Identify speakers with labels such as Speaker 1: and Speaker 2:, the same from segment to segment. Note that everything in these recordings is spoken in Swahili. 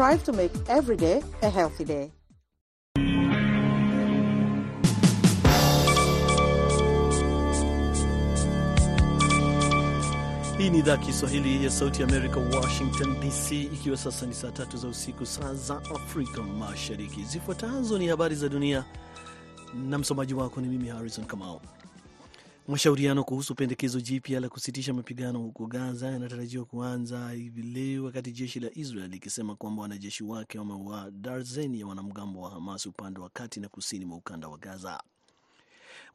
Speaker 1: strive to make every day a healthy day.
Speaker 2: Hii ni idhaa Kiswahili ya Sauti ya Amerika, Washington DC, ikiwa sasa ni saa tatu za usiku, saa za Afrika Mashariki. Zifuatazo ni habari za dunia na msomaji wako ni mimi Harrison Kamau. Mashauriano kuhusu pendekezo jipya la kusitisha mapigano huko Gaza yanatarajiwa kuanza hivi leo, wakati jeshi la Israel likisema kwamba wanajeshi wake wameua darzeni ya wanamgambo wa Hamas upande wa kati na kusini mwa ukanda wa Gaza.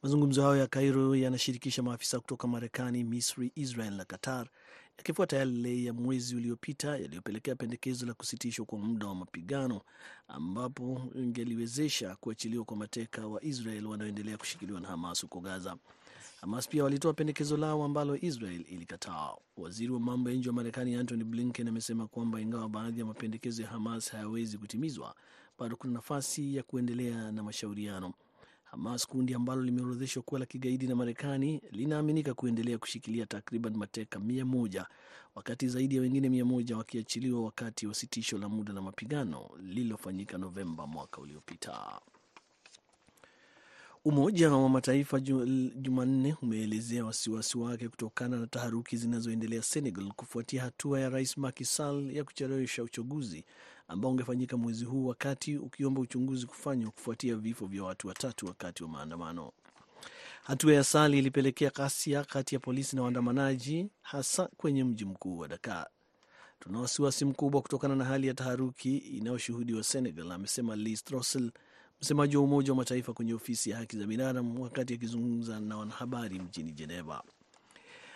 Speaker 2: Mazungumzo hayo ya Cairo yanashirikisha maafisa kutoka Marekani, Misri, Israel na Qatar, yakifuata yale ya mwezi uliopita yaliyopelekea pendekezo la kusitishwa kwa muda wa mapigano, ambapo ingeliwezesha kuachiliwa kwa mateka wa Israel wanaoendelea kushikiliwa na Hamas huko Gaza. Hamas pia walitoa pendekezo lao ambalo Israel ilikataa. Waziri wa mambo ya nje wa Marekani Antony Blinken amesema kwamba ingawa baadhi ya mapendekezo ya Hamas hayawezi kutimizwa, bado kuna nafasi ya kuendelea na mashauriano. Hamas, kundi ambalo limeorodheshwa kuwa la kigaidi na Marekani, linaaminika kuendelea kushikilia takriban mateka mia moja wakati zaidi ya wengine mia moja wakiachiliwa wakati wa sitisho la muda la mapigano lililofanyika Novemba mwaka uliopita. Umoja wa Mataifa Jumanne umeelezea wasiwasi wake kutokana na taharuki zinazoendelea Senegal kufuatia hatua ya rais Macky Sall ya kuchelewesha uchaguzi ambao ungefanyika mwezi huu, wakati ukiomba uchunguzi kufanywa kufuatia vifo vya watu watatu wakati wa maandamano. Hatua ya Sall ilipelekea ghasia kati ya polisi na waandamanaji, hasa kwenye mji mkuu wa Dakar. Tuna wasiwasi mkubwa kutokana na hali ya taharuki inayoshuhudiwa Senegal, amesema Liz Throssell, msemaji wa Umoja wa Mataifa kwenye ofisi ya haki za binadamu, wakati akizungumza na wanahabari mjini Jeneva.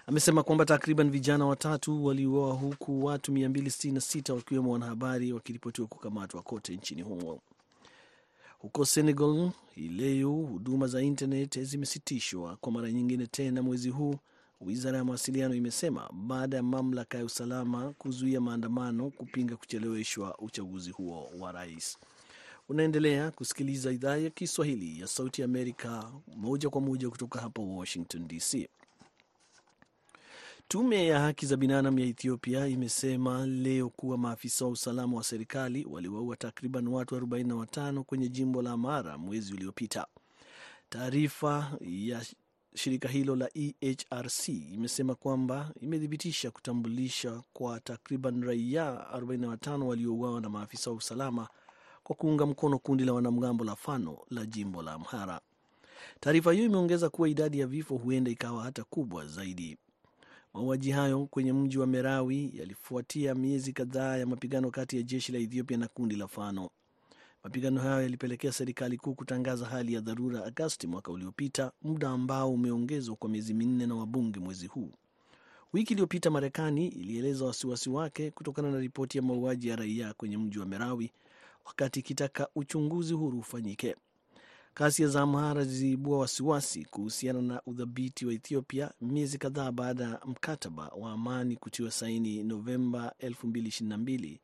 Speaker 2: Amesema kwamba takriban vijana watatu waliuawa huku watu 266 wakiwemo wanahabari wakiripotiwa kukamatwa kote nchini humo. Huko Senegal hii leo huduma za internet zimesitishwa kwa mara nyingine tena mwezi huu, wizara ya mawasiliano imesema baada ya mamlaka ya usalama kuzuia maandamano kupinga kucheleweshwa uchaguzi huo wa rais. Unaendelea kusikiliza idhaa ya Kiswahili ya Sauti Amerika moja kwa moja kutoka hapa Washington DC. Tume ya haki za binadamu ya Ethiopia imesema leo kuwa maafisa wa usalama wa serikali waliwaua takriban watu 45 kwenye jimbo la Amhara mwezi uliopita. Taarifa ya shirika hilo la EHRC imesema kwamba imethibitisha kutambulisha kwa takriban raia 45 waliouawa na maafisa wa usalama kwa kuunga mkono kundi la wanamgambo la Fano la jimbo la Amhara. Taarifa hiyo imeongeza kuwa idadi ya vifo huenda ikawa hata kubwa zaidi. Mauaji hayo kwenye mji wa Merawi yalifuatia miezi kadhaa ya mapigano kati ya jeshi la Ethiopia na kundi la Fano. Mapigano hayo yalipelekea serikali kuu kutangaza hali ya dharura Agasti mwaka uliopita, muda ambao umeongezwa kwa miezi minne na wabunge mwezi huu. Wiki iliyopita Marekani ilieleza wasiwasi wake kutokana na ripoti ya mauaji ya raia kwenye mji wa Merawi, wakati ikitaka uchunguzi huru ufanyike. Ghasia za Amhara ziliibua wasiwasi kuhusiana na udhabiti wa Ethiopia miezi kadhaa baada ya mkataba wa amani kutiwa saini Novemba 2022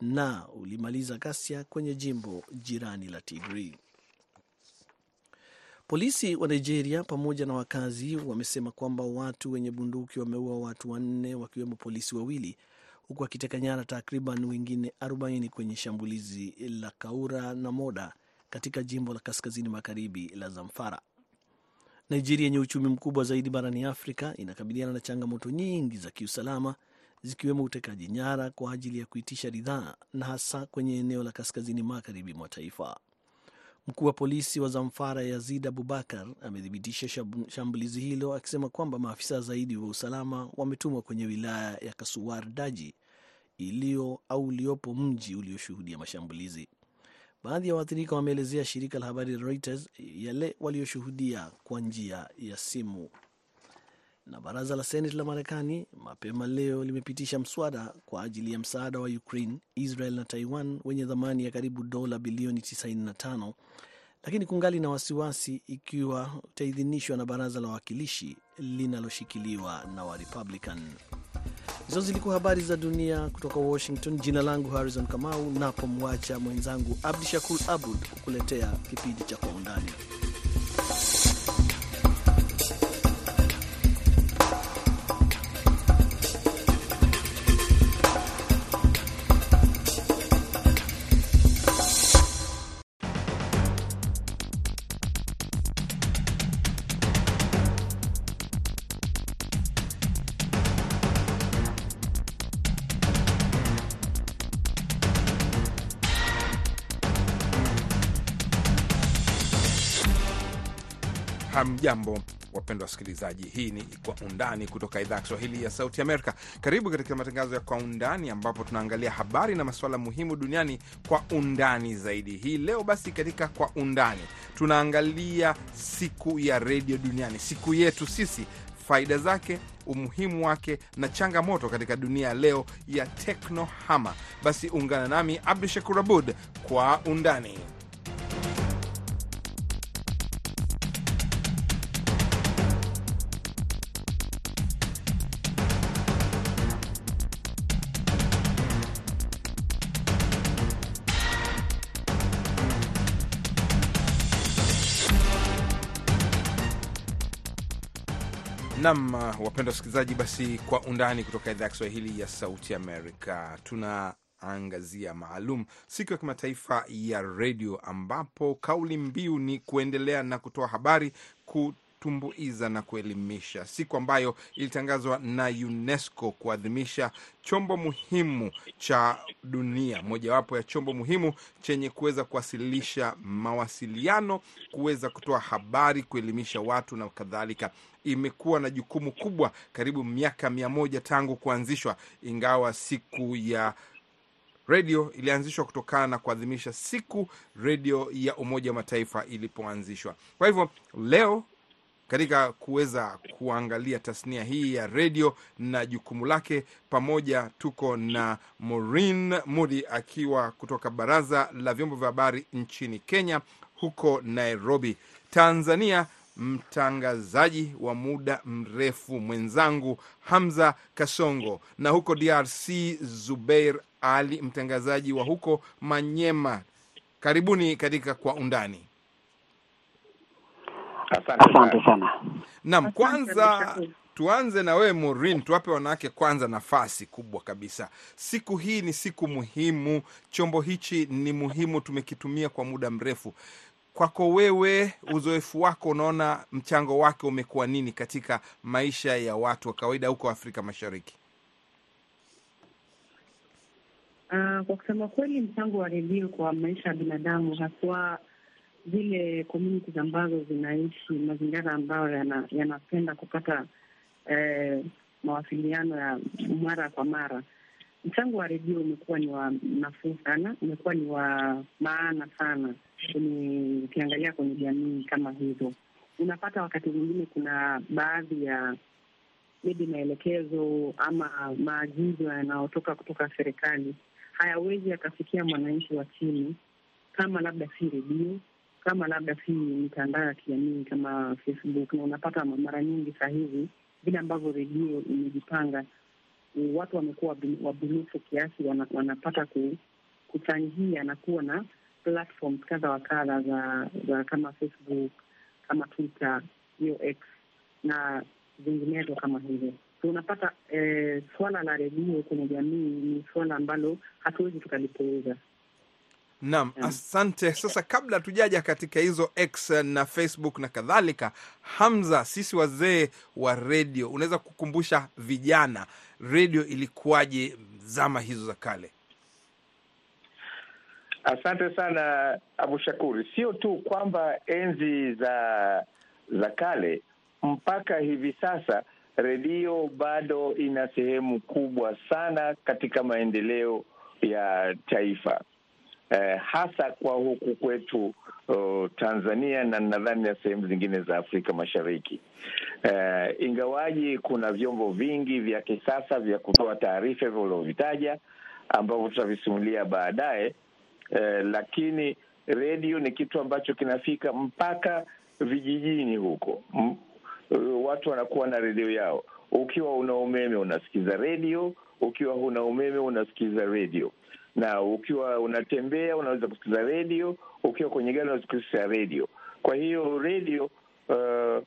Speaker 2: na ulimaliza ghasia kwenye jimbo jirani la Tigray. Polisi wa Nigeria pamoja na wakazi wamesema kwamba watu wenye bunduki wameua watu wanne wakiwemo polisi wawili huku wakiteka nyara takriban wengine 40 kwenye shambulizi la Kaura na Moda katika jimbo la kaskazini magharibi la Zamfara. Nigeria yenye uchumi mkubwa zaidi barani Afrika inakabiliana na changamoto nyingi za kiusalama zikiwemo utekaji nyara kwa ajili ya kuitisha ridhaa na hasa kwenye eneo la kaskazini magharibi mwa taifa. Mkuu wa polisi wa Zamfara Yazid Abubakar amethibitisha shambulizi hilo akisema kwamba maafisa zaidi wa usalama wametumwa kwenye wilaya ya Kasuwar Daji iliyo au uliopo mji ulioshuhudia mashambulizi. Baadhi ya waathirika wameelezea shirika la habari Reuters yale walioshuhudia kwa njia ya simu. Na baraza la seneti la Marekani mapema leo limepitisha mswada kwa ajili ya msaada wa Ukraine, Israel na Taiwan wenye thamani ya karibu dola bilioni 95, lakini kungali na wasiwasi ikiwa utaidhinishwa na baraza la wawakilishi linaloshikiliwa na Warepublican. Hizo zilikuwa habari za dunia kutoka Washington. Jina langu Harrison Kamau, napomwacha mwenzangu Abdi Shakur Abud kukuletea kipindi cha Kwa Undani.
Speaker 3: Hamjambo, wapendwa wasikilizaji. Hii ni Kwa Undani kutoka idhaa ya Kiswahili ya Sauti Amerika. Karibu katika matangazo ya Kwa Undani ambapo tunaangalia habari na masuala muhimu duniani kwa undani zaidi. Hii leo basi, katika Kwa Undani tunaangalia siku ya redio duniani, siku yetu sisi, faida zake, umuhimu wake na changamoto katika dunia leo ya teknohama. Basi ungana nami Abdu Shakur Abud kwa undani. Nam, wapenda wasikilizaji, basi kwa undani kutoka idhaa ya Kiswahili ya Sauti Amerika tunaangazia maalum siku ya kimataifa ya redio, ambapo kauli mbiu ni kuendelea na kutoa habari, kutumbuiza na kuelimisha, siku ambayo ilitangazwa na UNESCO kuadhimisha chombo muhimu cha dunia, mojawapo ya chombo muhimu chenye kuweza kuwasilisha mawasiliano, kuweza kutoa habari, kuelimisha watu na kadhalika imekuwa na jukumu kubwa karibu miaka mia moja tangu kuanzishwa, ingawa siku ya redio ilianzishwa kutokana na kuadhimisha siku redio ya Umoja wa Mataifa ilipoanzishwa. Kwa hivyo leo katika kuweza kuangalia tasnia hii ya redio na jukumu lake, pamoja tuko na Maureen Mudi akiwa kutoka Baraza la Vyombo vya Habari nchini Kenya, huko Nairobi, Tanzania mtangazaji wa muda mrefu mwenzangu Hamza Kasongo, na huko DRC Zubeir Ali, mtangazaji wa huko Manyema. Karibuni katika Kwa Undani.
Speaker 4: Asante sana.
Speaker 3: Naam, kwanza tuanze na wewe Maureen, tuwape wanawake kwanza nafasi kubwa kabisa. Siku hii ni siku muhimu, chombo hichi ni muhimu, tumekitumia kwa muda mrefu kwako wewe, uzoefu wako, unaona mchango wake umekuwa nini katika maisha ya watu wa kawaida huko Afrika Mashariki?
Speaker 5: Uh, kwa kusema kweli, mchango wa redio kwa maisha ya binadamu, haswa zile communities ambazo zinaishi mazingira ambayo yanapenda yana kupata eh, mawasiliano ya mara kwa mara, mchango wa redio umekuwa ni wa nafuu sana, umekuwa ni wa maana sana ukiangalia kwenye jamii kama hizo. Unapata wakati mwingine kuna baadhi ya maybe maelekezo ama maagizo yanayotoka kutoka serikali hayawezi yakafikia mwananchi wa chini kama labda si redio, kama labda si mitandao ya kijamii kama Facebook. Na unapata mara nyingi saa hizi vile ambavyo redio imejipanga, watu wamekuwa wabunifu kiasi, wanapata ku, kuchangia na kuwa na platforms kadha wa kadha za, za kama Facebook kama Twitter, hiyo X na zinginezo kama hivyo. So unapata eh, swala la redio kwenye jamii ni swala ambalo hatuwezi tukalipuuza.
Speaker 3: Naam, asante. Sasa kabla tujaja katika hizo X na Facebook na kadhalika, Hamza, sisi wazee wa redio, unaweza kukumbusha vijana redio ilikuwaje zama hizo za kale?
Speaker 4: Asante sana Abu Shakuri. Sio tu kwamba enzi za za kale, mpaka hivi sasa redio bado ina sehemu kubwa sana katika maendeleo ya taifa eh, hasa kwa huku kwetu uh, Tanzania na nadhani na sehemu zingine za Afrika Mashariki. Eh, ingawaji kuna vyombo vingi vya kisasa vya kutoa taarifa hivyo uliovitaja ambavyo tutavisimulia baadaye. Eh, lakini redio ni kitu ambacho kinafika mpaka vijijini huko. M watu wanakuwa na redio yao. Ukiwa una umeme unasikiza redio, ukiwa huna umeme unasikiza redio, na ukiwa unatembea unaweza kusikiza redio, ukiwa kwenye gari unaweza kusikiza redio. Kwa hiyo redio uh,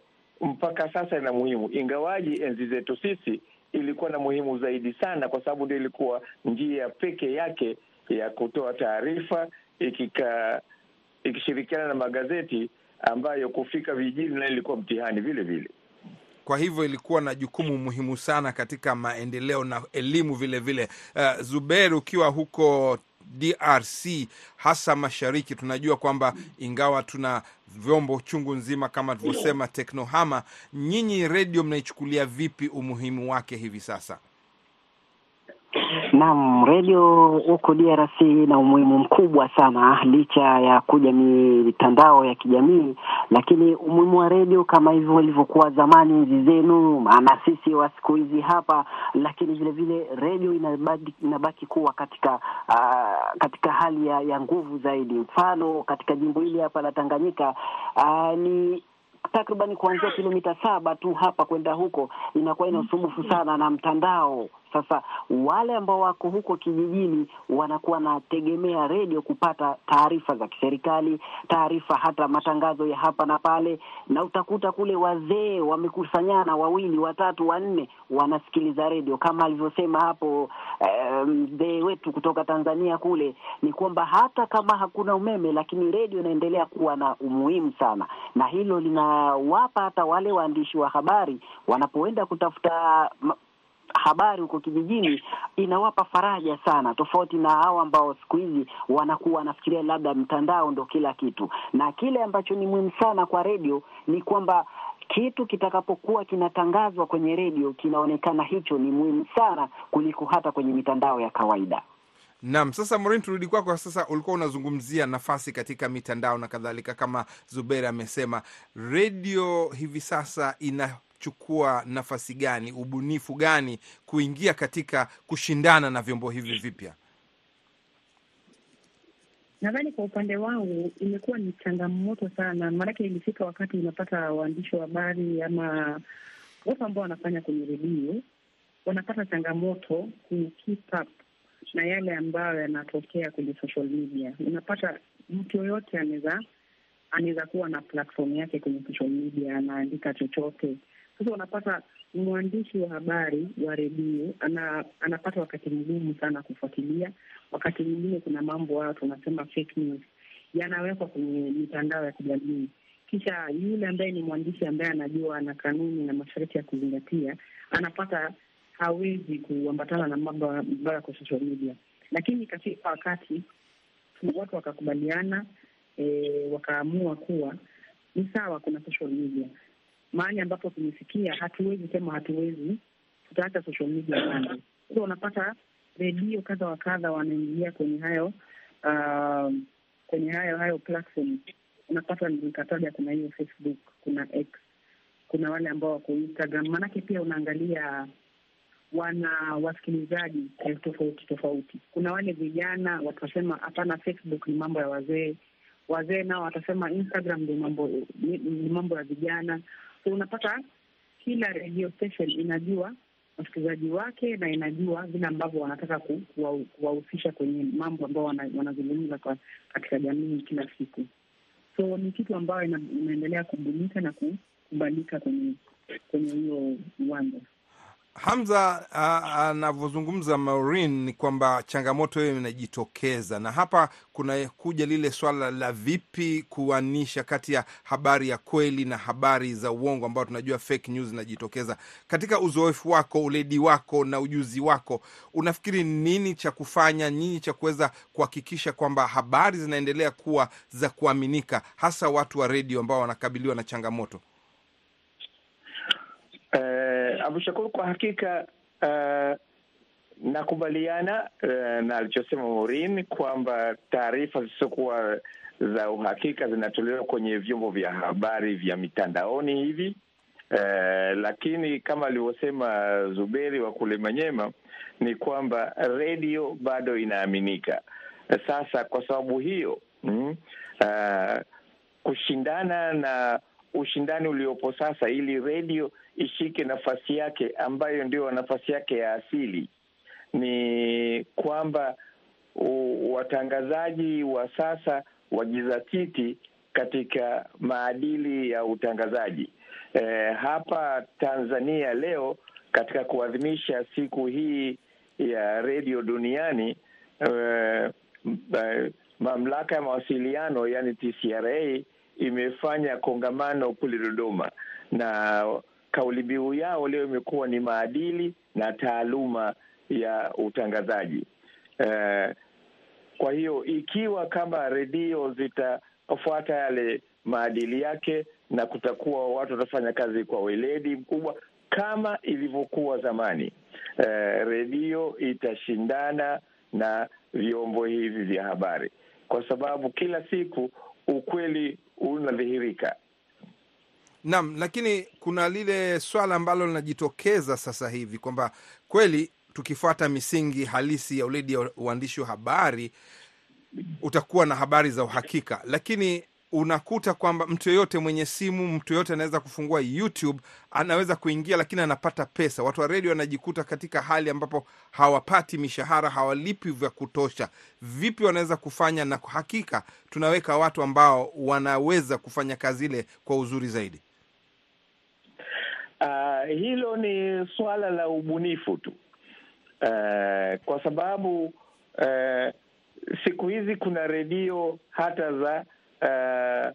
Speaker 4: mpaka sasa ina muhimu, ingawaji enzi zetu sisi ilikuwa na muhimu zaidi sana, kwa sababu ndio ilikuwa njia peke yake ya kutoa taarifa ikika ikishirikiana na magazeti ambayo kufika vijijini nayo ilikuwa mtihani vile vile.
Speaker 3: Kwa hivyo ilikuwa na jukumu muhimu sana katika maendeleo na elimu vile vile. Uh, Zuber, ukiwa huko DRC, hasa mashariki. Tunajua kwamba ingawa tuna vyombo chungu nzima kama tulivyosema teknohama, nyinyi redio mnaichukulia vipi umuhimu wake hivi sasa?
Speaker 6: Naam, redio huko DRC ina umuhimu mkubwa sana, licha ya kuja mitandao ya kijamii, lakini umuhimu wa redio kama hivyo ilivyokuwa zamani enzi zenu, maana sisi wa siku hizi hapa, lakini vile vile redio inabaki, inabaki kuwa katika uh, katika hali ya, ya nguvu zaidi. Mfano katika jimbo hili hapa la Tanganyika uh, ni takribani kuanzia kilomita saba tu hapa kwenda huko inakuwa ina usumbufu sana na mtandao. Sasa wale ambao wako huko kijijini wanakuwa wanategemea redio kupata taarifa za kiserikali, taarifa hata matangazo ya hapa na pale, na utakuta kule wazee wamekusanyana wawili, watatu, wanne, wanasikiliza redio kama alivyosema hapo mzee um, wetu kutoka Tanzania kule, ni kwamba hata kama hakuna umeme, lakini redio inaendelea kuwa na umuhimu sana, na hilo linawapa hata wale waandishi wa habari wanapoenda kutafuta habari huko kijijini inawapa faraja sana, tofauti na hao ambao siku hizi wanakuwa wanafikiria labda mtandao ndo kila kitu. Na kile ambacho ni muhimu sana kwa redio ni kwamba kitu kitakapokuwa kinatangazwa kwenye redio kinaonekana hicho ni muhimu sana kuliko hata kwenye mitandao ya kawaida.
Speaker 3: Naam, sasa Maureen, turudi kwako kwa sasa. Ulikuwa unazungumzia nafasi katika mitandao na kadhalika, kama Zuberi amesema, redio hivi sasa ina chukua nafasi gani, ubunifu gani kuingia katika kushindana na vyombo hivi vipya?
Speaker 5: Nadhani kwa upande wangu imekuwa ni changamoto sana, maanake ilifika wakati unapata waandishi wa habari ama watu ambao wanafanya kwenye redio wanapata changamoto ku keep up na yale ambayo yanatokea kwenye social media. Unapata mtu yoyote anaweza anaweza kuwa na platform yake kwenye social media, anaandika chochote sasa unapata mwandishi wa habari wa redio ana, anapata wakati mgumu sana kufuatilia. Wakati mwingine kuna mambo hayo tunasema fake news yanawekwa kwenye mitandao ya kijamii, kisha yule ambaye ni mwandishi ambaye anajua ana kanuni na masharti ya kuzingatia, anapata hawezi kuambatana na mambo ambayo kwa social media. Lakini katika wakati watu wakakubaliana, e, wakaamua kuwa ni sawa, kuna social media mahali ambapo tumefikia, hatuwezi sema hatuwezi, tutaacha social media kando. So unapata redio kadha wa kadha wanaingia kwenye hayo uh, kwenye hayo hayo platform. Unapata nikataja, kuna hiyo Facebook, kuna X, kuna wale ambao wako Instagram. Maanake pia unaangalia wana wasikilizaji tofauti tofauti. Kuna wale vijana watasema hapana, Facebook ni mambo ya wazee. Wazee nao watasema Instagram ni mambo ni mambo ya vijana. So unapata kila radio station inajua wasikilizaji wake na inajua vile ambavyo wanataka kuwahusisha kwenye mambo ambao wanazungumza katika jamii kila siku. So ni kitu ambayo inaendelea kubulika na kukubalika kwenye kwenye hiyo uwanja.
Speaker 3: Hamza anavyozungumza Maureen ni kwamba changamoto hiyo inajitokeza, na hapa kuna kuja lile swala la vipi kuanisha kati ya habari ya kweli na habari za uongo, ambao tunajua fake news inajitokeza. Katika uzoefu wako, uledi wako na ujuzi wako, unafikiri nini cha kufanya nyinyi cha kuweza kuhakikisha kwamba habari zinaendelea kuwa za kuaminika, hasa watu wa redio ambao wanakabiliwa na changamoto?
Speaker 4: Uh, Abu Shakur, kwa hakika uh, nakubaliana uh, na alichosema Maureen kwamba taarifa zisizokuwa za uhakika zinatolewa kwenye vyombo vya habari vya mitandaoni hivi uh, lakini kama alivyosema Zuberi wa kule Manyema ni kwamba redio bado inaaminika. Sasa kwa sababu hiyo mm, uh, kushindana na ushindani uliopo sasa ili redio ishike nafasi yake ambayo ndio nafasi yake ya asili, ni kwamba watangazaji wa sasa wajizatiti katika maadili ya utangazaji. E, hapa Tanzania leo katika kuadhimisha siku hii ya redio duniani e, e, mamlaka ya mawasiliano yani TCRA imefanya kongamano kule Dodoma na kauli mbiu yao leo imekuwa ni maadili na taaluma ya utangazaji. Uh, kwa hiyo ikiwa kama redio zitafuata yale maadili yake na kutakuwa watu watafanya kazi kwa weledi mkubwa kama ilivyokuwa zamani, eh, redio itashindana na vyombo hivi vya habari, kwa sababu kila siku ukweli unadhihirika.
Speaker 3: Naam, lakini kuna lile swala ambalo linajitokeza sasa hivi kwamba kweli tukifuata misingi halisi ya uledi ya uandishi wa habari utakuwa na habari za uhakika, lakini unakuta kwamba mtu yoyote mwenye simu, mtu yoyote anaweza kufungua YouTube, anaweza kuingia, lakini anapata pesa. Watu wa redio wanajikuta katika hali ambapo hawapati mishahara, hawalipi vya kutosha. Vipi wanaweza kufanya? Na kwa hakika tunaweka watu ambao wanaweza kufanya kazi ile kwa uzuri zaidi.
Speaker 4: Uh, hilo ni suala la ubunifu tu. Uh, kwa sababu uh, siku hizi kuna redio hata za uh,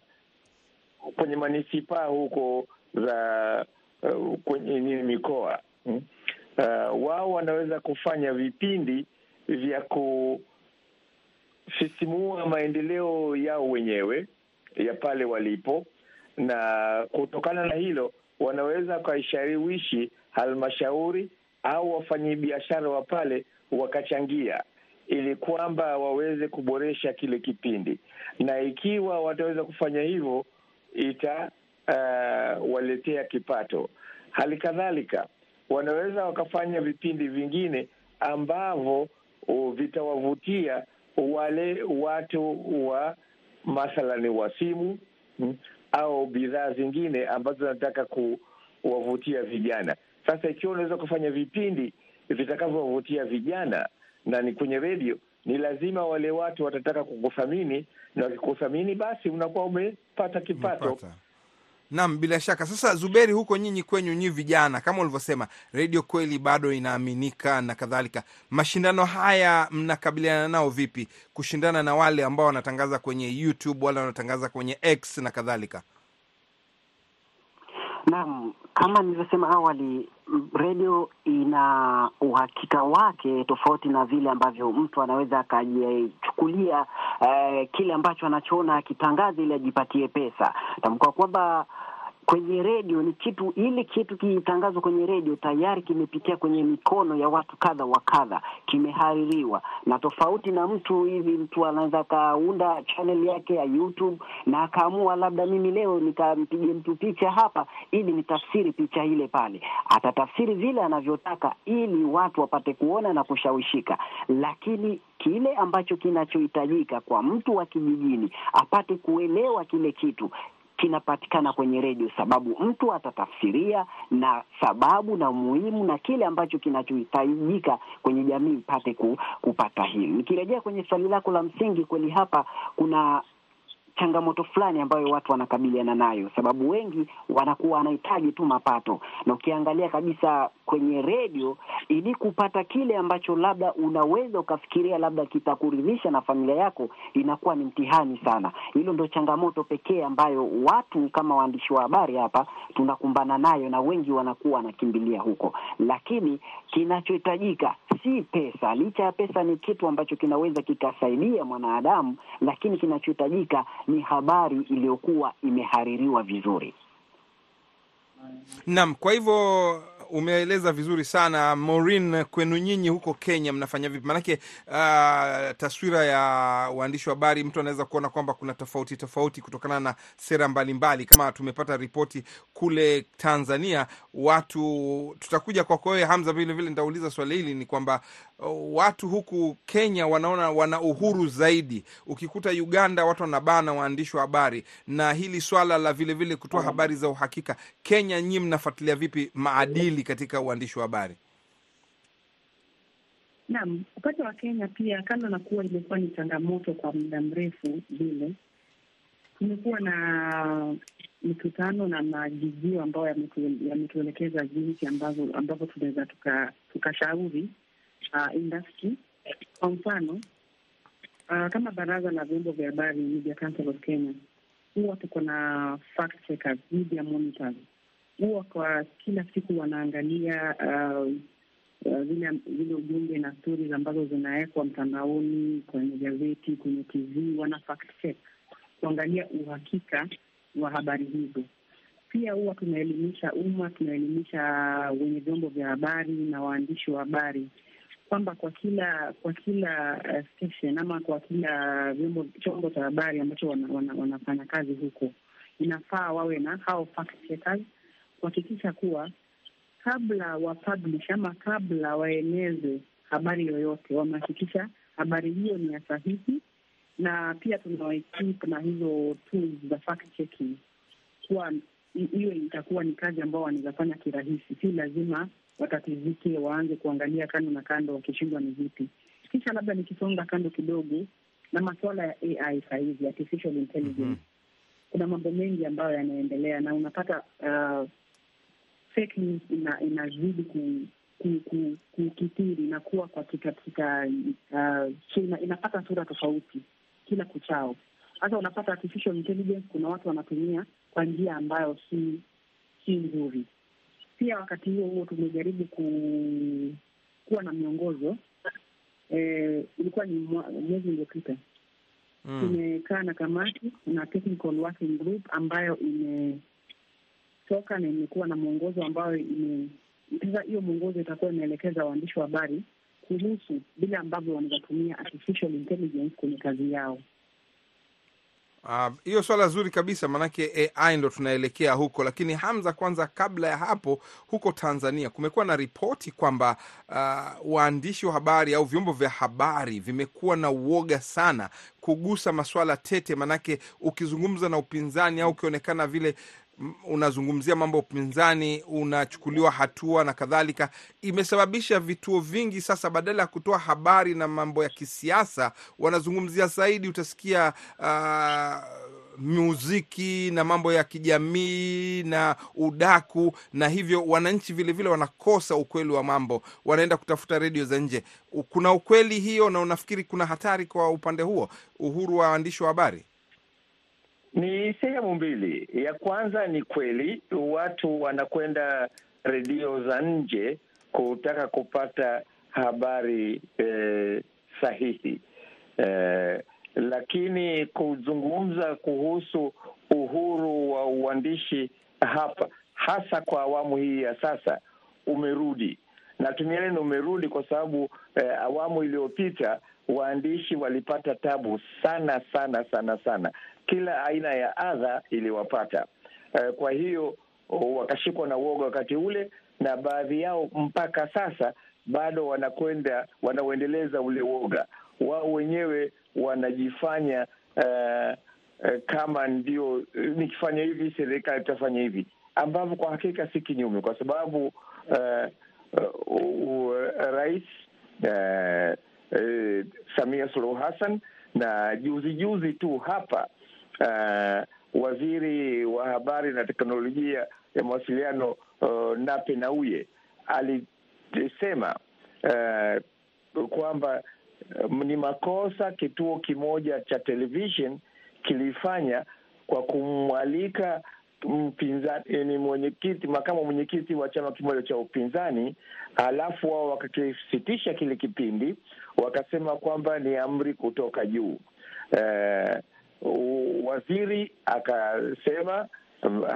Speaker 4: kwenye manisipaa huko za uh, kwenye mikoa hmm? Uh, wao wanaweza kufanya vipindi vya kusisimua maendeleo yao wenyewe ya pale walipo, na kutokana na hilo wanaweza wakaishawishi halmashauri au wafanyabiashara wa pale wakachangia ili kwamba waweze kuboresha kile kipindi, na ikiwa wataweza kufanya hivyo itawaletea uh, kipato. Hali kadhalika wanaweza wakafanya vipindi vingine ambavyo vitawavutia wale watu wa mathalani wa simu mm, au bidhaa zingine ambazo zinataka kuwavutia vijana. Sasa ikiwa unaweza kufanya vipindi vitakavyowavutia vijana na ni kwenye redio, ni lazima wale watu watataka kukuthamini, na wakikuthamini, basi unakuwa umepata kipato.
Speaker 3: nam bila shaka. Sasa Zuberi, huko nyinyi kwenyu nyi vijana, kama ulivyosema, redio kweli bado inaaminika na kadhalika. Mashindano haya mnakabiliana nao vipi, kushindana na wale ambao wanatangaza kwenye YouTube, wale wanatangaza kwenye X na kadhalika?
Speaker 6: Naam, kama nilivyosema awali, redio ina uhakika wake tofauti na vile ambavyo mtu anaweza akajichukulia eh, kile ambacho anachoona akitangaza ili ajipatie pesa. Tamka kwamba kwenye redio ni kitu, ili kitu kitangazwa kwenye redio tayari kimepitia kwenye mikono ya watu kadha wa kadha, kimehaririwa. Na tofauti na mtu hivi, mtu anaweza akaunda channel yake ya YouTube na akaamua labda, mimi leo nikampige mtu picha hapa ili nitafsiri picha ile pale, atatafsiri vile anavyotaka ili watu wapate kuona na kushawishika, lakini kile ambacho kinachohitajika kwa mtu wa kijijini apate kuelewa kile kitu kinapatikana kwenye redio, sababu mtu atatafsiria na sababu na umuhimu na kile ambacho kinachohitajika kwenye jamii ipate ku, kupata hili. Nikirejea kwenye swali lako la msingi, kweli hapa kuna changamoto fulani ambayo watu wanakabiliana nayo, sababu wengi wanakuwa wanahitaji tu mapato, na ukiangalia kabisa kwenye redio, ili kupata kile ambacho labda unaweza ukafikiria labda kitakuridhisha na familia yako, inakuwa ni mtihani sana. Hilo ndo changamoto pekee ambayo watu kama waandishi wa habari hapa tunakumbana nayo, na wengi wanakuwa wanakimbilia huko, lakini kinachohitajika si pesa. Licha ya pesa ni kitu ambacho kinaweza kikasaidia mwanadamu, lakini kinachohitajika ni habari iliyokuwa imehaririwa vizuri.
Speaker 3: Naam, kwa hivyo umeeleza vizuri sana Maureen. Kwenu nyinyi huko Kenya mnafanya vipi? Maanake uh, taswira ya waandishi wa habari, mtu anaweza kuona kwamba kuna tofauti tofauti kutokana na sera mbalimbali mbali. Kama tumepata ripoti kule Tanzania, watu tutakuja kwako wewe Hamza, vile vile nitauliza swali hili, ni kwamba watu huku Kenya wanaona wana uhuru zaidi. Ukikuta Uganda watu wanabana waandishi wa habari, na hili swala la vile vile kutoa habari za uhakika, Kenya nyinyi mnafuatilia vipi maadili katika uandishi wa habari?
Speaker 5: Naam, upande wa Kenya pia, kando na kuwa imekuwa ni changamoto kwa muda mrefu vile, kumekuwa na mikutano na majijio ambayo yametuelekeza jinsi ambazo ambavyo tunaweza tukashauri tuka uh, industry. Kwa mfano uh, kama baraza la vyombo vya habari Media Council of Kenya, huwa tuko na fact checkers, media monitors huwa kwa kila siku wanaangalia uh, zile ujumbe na stories ambazo zinawekwa mtandaoni, kwenye gazeti, kwenye TV, wana fact check kuangalia uhakika wa habari hizo. Pia huwa tunaelimisha umma, tunaelimisha wenye vyombo vya habari na waandishi wa habari kwamba kwa kila kwa kila uh, station ama kwa kila vyombo chombo cha habari ambacho wana, wana, wanafanya kazi huko, inafaa wawe na hao fact checkers kuhakikisha kuwa kabla wa publish ama kabla waeneze habari yoyote, wamehakikisha habari hiyo ni ya sahihi, na pia tunawaequip na hizo tools za fact checking, kuwa hiyo itakuwa ni kazi ambao wanaweza fanya kirahisi, si lazima watatizike waanze kuangalia kando na kando wakishindwa ni vipi. Kisha labda nikisonga kando kidogo na masuala ya AI sahizi, artificial intelligence
Speaker 3: Mhm.
Speaker 5: kuna mambo mengi ambayo yanaendelea na unapata uh, fake news ina, inazidi ku, ku, ku, na kuwa katika katika uh, inapata sura tofauti kila kuchao. Sasa unapata artificial intelligence, kuna watu wanatumia kwa njia ambayo si si nzuri. Pia wakati huo huo tumejaribu ku, kuwa na miongozo eh, ilikuwa ni mwezi uliopita
Speaker 3: Mm.
Speaker 5: tumekaa na kamati na technical working group ambayo imetoka na imekuwa na mwongozo ambayo ime sasa hiyo mwongozo itakuwa imeelekeza waandishi wa habari kuhusu vile ambavyo wanaweza tumia artificial intelligence kwenye kazi yao.
Speaker 3: Ah, hiyo swala zuri kabisa, maanake AI ndo tunaelekea huko. Lakini Hamza, kwanza kabla ya hapo, huko Tanzania kumekuwa na ripoti kwamba uh, waandishi wa habari au vyombo vya habari vimekuwa na uoga sana kugusa maswala tete, maanake ukizungumza na upinzani au ukionekana vile unazungumzia mambo ya upinzani unachukuliwa hatua na kadhalika. Imesababisha vituo vingi sasa, badala ya kutoa habari na mambo ya kisiasa, wanazungumzia zaidi, utasikia uh, muziki na mambo ya kijamii na udaku, na hivyo wananchi vilevile wanakosa ukweli wa mambo, wanaenda kutafuta redio za nje. Kuna ukweli hiyo, na unafikiri kuna hatari kwa upande huo, uhuru wa waandishi wa habari?
Speaker 4: Ni sehemu mbili. Ya kwanza ni kweli watu wanakwenda redio za nje kutaka kupata habari eh, sahihi eh, lakini kuzungumza kuhusu uhuru wa uandishi hapa, hasa kwa awamu hii ya sasa, umerudi. Natumia neno umerudi kwa sababu eh, awamu iliyopita waandishi walipata tabu sana sana sana sana, kila aina ya adha iliwapata. Eh, kwa hiyo oh, wakashikwa na uoga wakati ule, na baadhi yao mpaka sasa bado wanakwenda wanauendeleza ule uoga wao wenyewe, wanajifanya uh, uh, kama ndio nikifanya hivi serikali itafanya hivi, ambavyo kwa hakika si kinyume, kwa sababu uh, uh, uh, rais uh, uh, Samia Suluhu Hassan na juzi juzi tu hapa uh, waziri wa habari na teknolojia ya mawasiliano uh, Nape Nnauye alisema uh, kwamba uh, ni makosa kituo kimoja cha television kilifanya kwa kumwalika mpinzani ni mwenyekiti makamu mwenyekiti wa chama kimoja cha upinzani, alafu wao wakakisitisha kile kipindi, wakasema kwamba ni amri kutoka juu. Eh, waziri akasema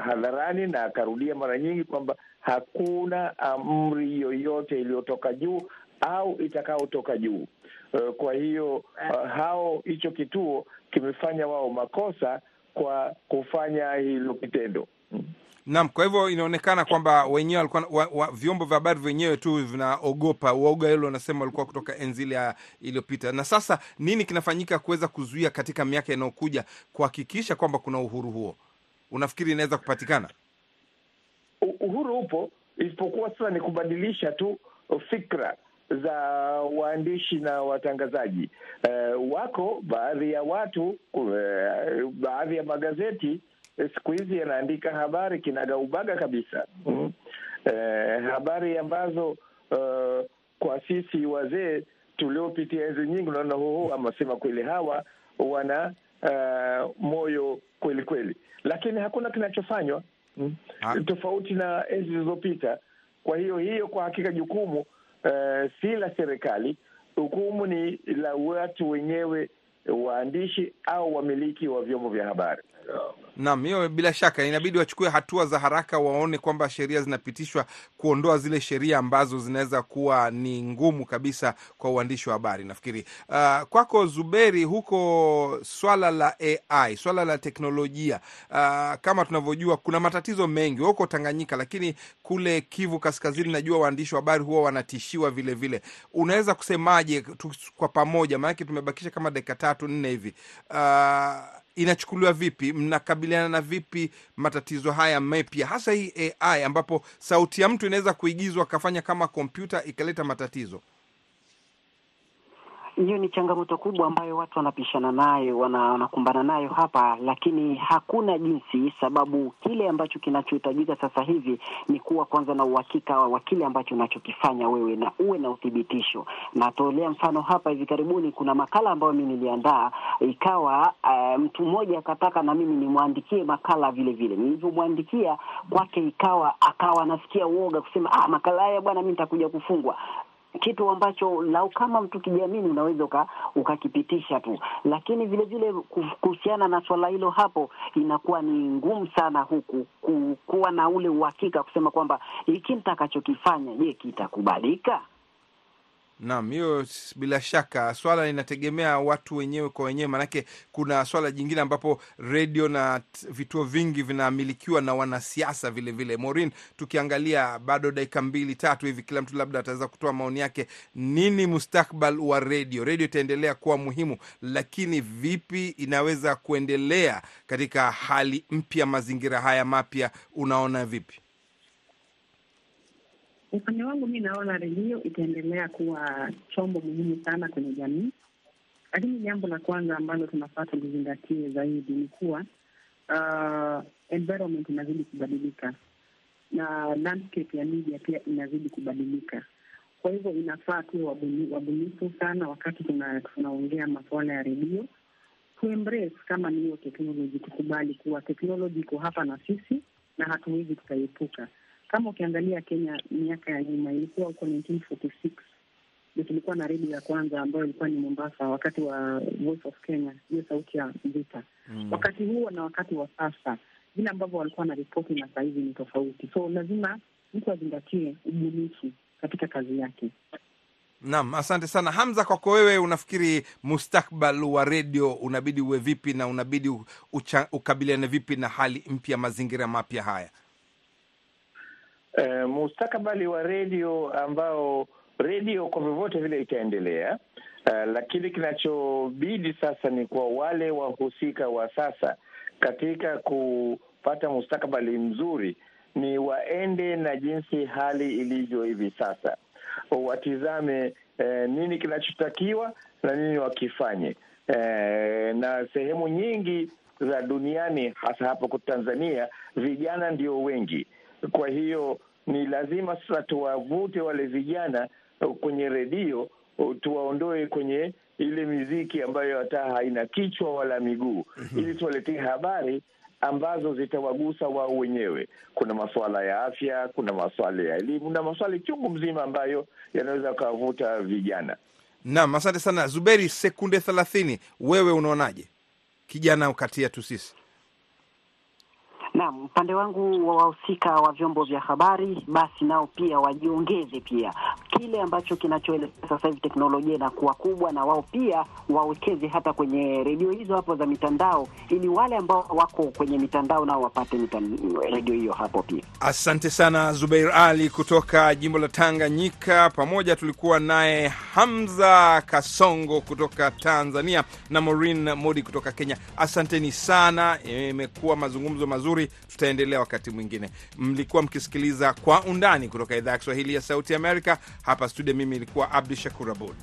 Speaker 4: hadharani na akarudia mara nyingi kwamba hakuna amri yoyote iliyotoka juu au itakayotoka juu. Uh, kwa hiyo uh, hao hicho kituo kimefanya wao makosa kwa kufanya hilo kitendo.
Speaker 3: Naam, kwa hivyo inaonekana kwamba wenyewe walikuwa wa, wa, vyombo vya habari vyenyewe tu vinaogopa uoga, hilo wanasema walikuwa kutoka enzi ile iliyopita. Na sasa nini kinafanyika kuweza kuzuia katika miaka inayokuja kuhakikisha kwamba kuna uhuru huo? Unafikiri inaweza kupatikana?
Speaker 4: Uhuru upo, isipokuwa sasa ni kubadilisha tu fikra za waandishi na watangazaji. Uh, wako baadhi ya watu uh, baadhi ya magazeti siku hizi yanaandika habari kinagaubaga kabisa mm. Eh, habari ambazo uh, kwa sisi wazee tuliopitia enzi nyingi, unaona huu amasema kweli, hawa wana uh, moyo kweli kweli, lakini hakuna kinachofanywa mm. tofauti na enzi zilizopita. Kwa hiyo hiyo kwa hakika jukumu uh, si la serikali. Jukumu ni la watu wenyewe, waandishi au wamiliki wa vyombo vya habari.
Speaker 3: Naam, hiyo bila shaka inabidi wachukue hatua za haraka, waone kwamba sheria zinapitishwa kuondoa zile sheria ambazo zinaweza kuwa ni ngumu kabisa kwa uandishi wa habari. Nafikiri uh, kwako Zuberi, huko swala la AI, swala la teknolojia uh, kama tunavyojua kuna matatizo mengi huko Tanganyika, lakini kule Kivu Kaskazini najua waandishi wa habari huwa wanatishiwa vile vile. Unaweza kusemaje kwa pamoja, maanake tumebakisha kama dakika tatu nne hivi uh, inachukuliwa vipi? Mnakabiliana na vipi matatizo haya mapya, hasa hii AI ambapo sauti ya mtu inaweza kuigizwa akafanya kama kompyuta ikaleta matatizo?
Speaker 6: Hiyo ni changamoto kubwa ambayo watu wanapishana nayo, wanakumbana nayo hapa, lakini hakuna jinsi, sababu kile ambacho kinachohitajika sasa hivi ni kuwa kwanza na uhakika wa kile ambacho unachokifanya wewe na uwe na uthibitisho. Natolea mfano hapa, hivi karibuni kuna makala ambayo mi niliandaa, ikawa uh, mtu mmoja akataka na mimi nimwandikie makala vile vile. Nilivyomwandikia kwake, ikawa akawa anasikia uoga kusema ah, makala haya bwana, mi nitakuja kufungwa kitu ambacho lau kama mtu kijiamini unaweza ukakipitisha tu, lakini vile vile kuhusiana na swala hilo hapo inakuwa ni ngumu sana huku ku, kuwa na ule uhakika kusema kwamba hiki nitakachokifanya, je, kitakubalika?
Speaker 3: Naam, hiyo bila shaka swala linategemea watu wenyewe kwa wenyewe, manake kuna swala jingine ambapo redio na vituo vingi vinamilikiwa na wanasiasa vilevile. vile. Maureen, tukiangalia bado dakika mbili tatu hivi, kila mtu labda ataweza kutoa maoni yake. Nini mustakbal wa redio? Redio itaendelea kuwa muhimu, lakini vipi inaweza kuendelea katika hali mpya, mazingira haya mapya, unaona vipi?
Speaker 5: Upande wangu mi naona redio itaendelea kuwa chombo muhimu sana kwenye jamii, lakini jambo la kwanza ambalo tunafaa tulizingatie zaidi ni kuwa uh, environment inazidi kubadilika na landscape ya media pia inazidi kubadilika. Kwa hivyo inafaa tuwe wabunifu sana wakati tuna- tunaongea masuala ya redio, tuembrace kama ni hiyo teknoloji, tukubali kuwa teknoloji iko hapa na sisi na hatuwezi tukaepuka. Kama ukiangalia Kenya miaka ya nyuma, ilikuwa huko 1946 ndio tulikuwa na redio ya kwanza ambayo ilikuwa ni Mombasa, wakati wa Voice of Kenya, hiyo sauti ya vita. Wakati huo na wakati wa sasa, vile ambavyo walikuwa na ripoti na sahizi ni tofauti, so lazima mtu azingatie ubunifu katika kazi yake.
Speaker 3: Naam, asante sana Hamza. Kwako wewe, unafikiri mustakbal wa redio unabidi uwe vipi na unabidi ucha- ukabiliane vipi na hali mpya, mazingira mapya haya?
Speaker 4: Eh, mustakabali wa redio ambao redio kwa vyovyote vile itaendelea, eh, lakini kinachobidi sasa ni kwa wale wahusika wa sasa katika kupata mustakabali mzuri ni waende na jinsi hali ilivyo hivi sasa, watizame eh, nini kinachotakiwa na nini wakifanye. Eh, na sehemu nyingi za duniani hasa hapa kwa Tanzania vijana ndio wengi. Kwa hiyo ni lazima sasa tuwavute wale vijana uh, kwenye redio, uh, tuwaondoe kwenye ile miziki ambayo hata haina kichwa wala miguu, ili tuwaletee habari ambazo zitawagusa wao wenyewe. Kuna masuala ya afya, kuna masuala ya elimu na maswali chungu mzima ambayo yanaweza kuwavuta vijana.
Speaker 3: Naam, asante sana Zuberi. Sekunde thelathini, wewe unaonaje, kijana kati tu sisi?
Speaker 6: Naam, upande wangu wa wahusika wa vyombo vya habari, basi nao pia wajiongeze pia kile ambacho kinachoelekea sasa hivi, teknolojia inakuwa kubwa, na wao pia wawekeze hata kwenye redio hizo hapo za mitandao, ili wale ambao wako kwenye mitandao nao wapate redio hiyo hapo pia.
Speaker 3: Asante sana Zubeir Ali kutoka jimbo la Tanganyika. Pamoja tulikuwa naye Hamza Kasongo kutoka Tanzania na Maureen Modi kutoka Kenya. Asanteni sana, imekuwa mazungumzo mazuri. Tutaendelea wakati mwingine. Mlikuwa mkisikiliza Kwa Undani kutoka idhaa ya Kiswahili ya Sauti Amerika hapa studio. Mimi ilikuwa Abdu Shakur Abud.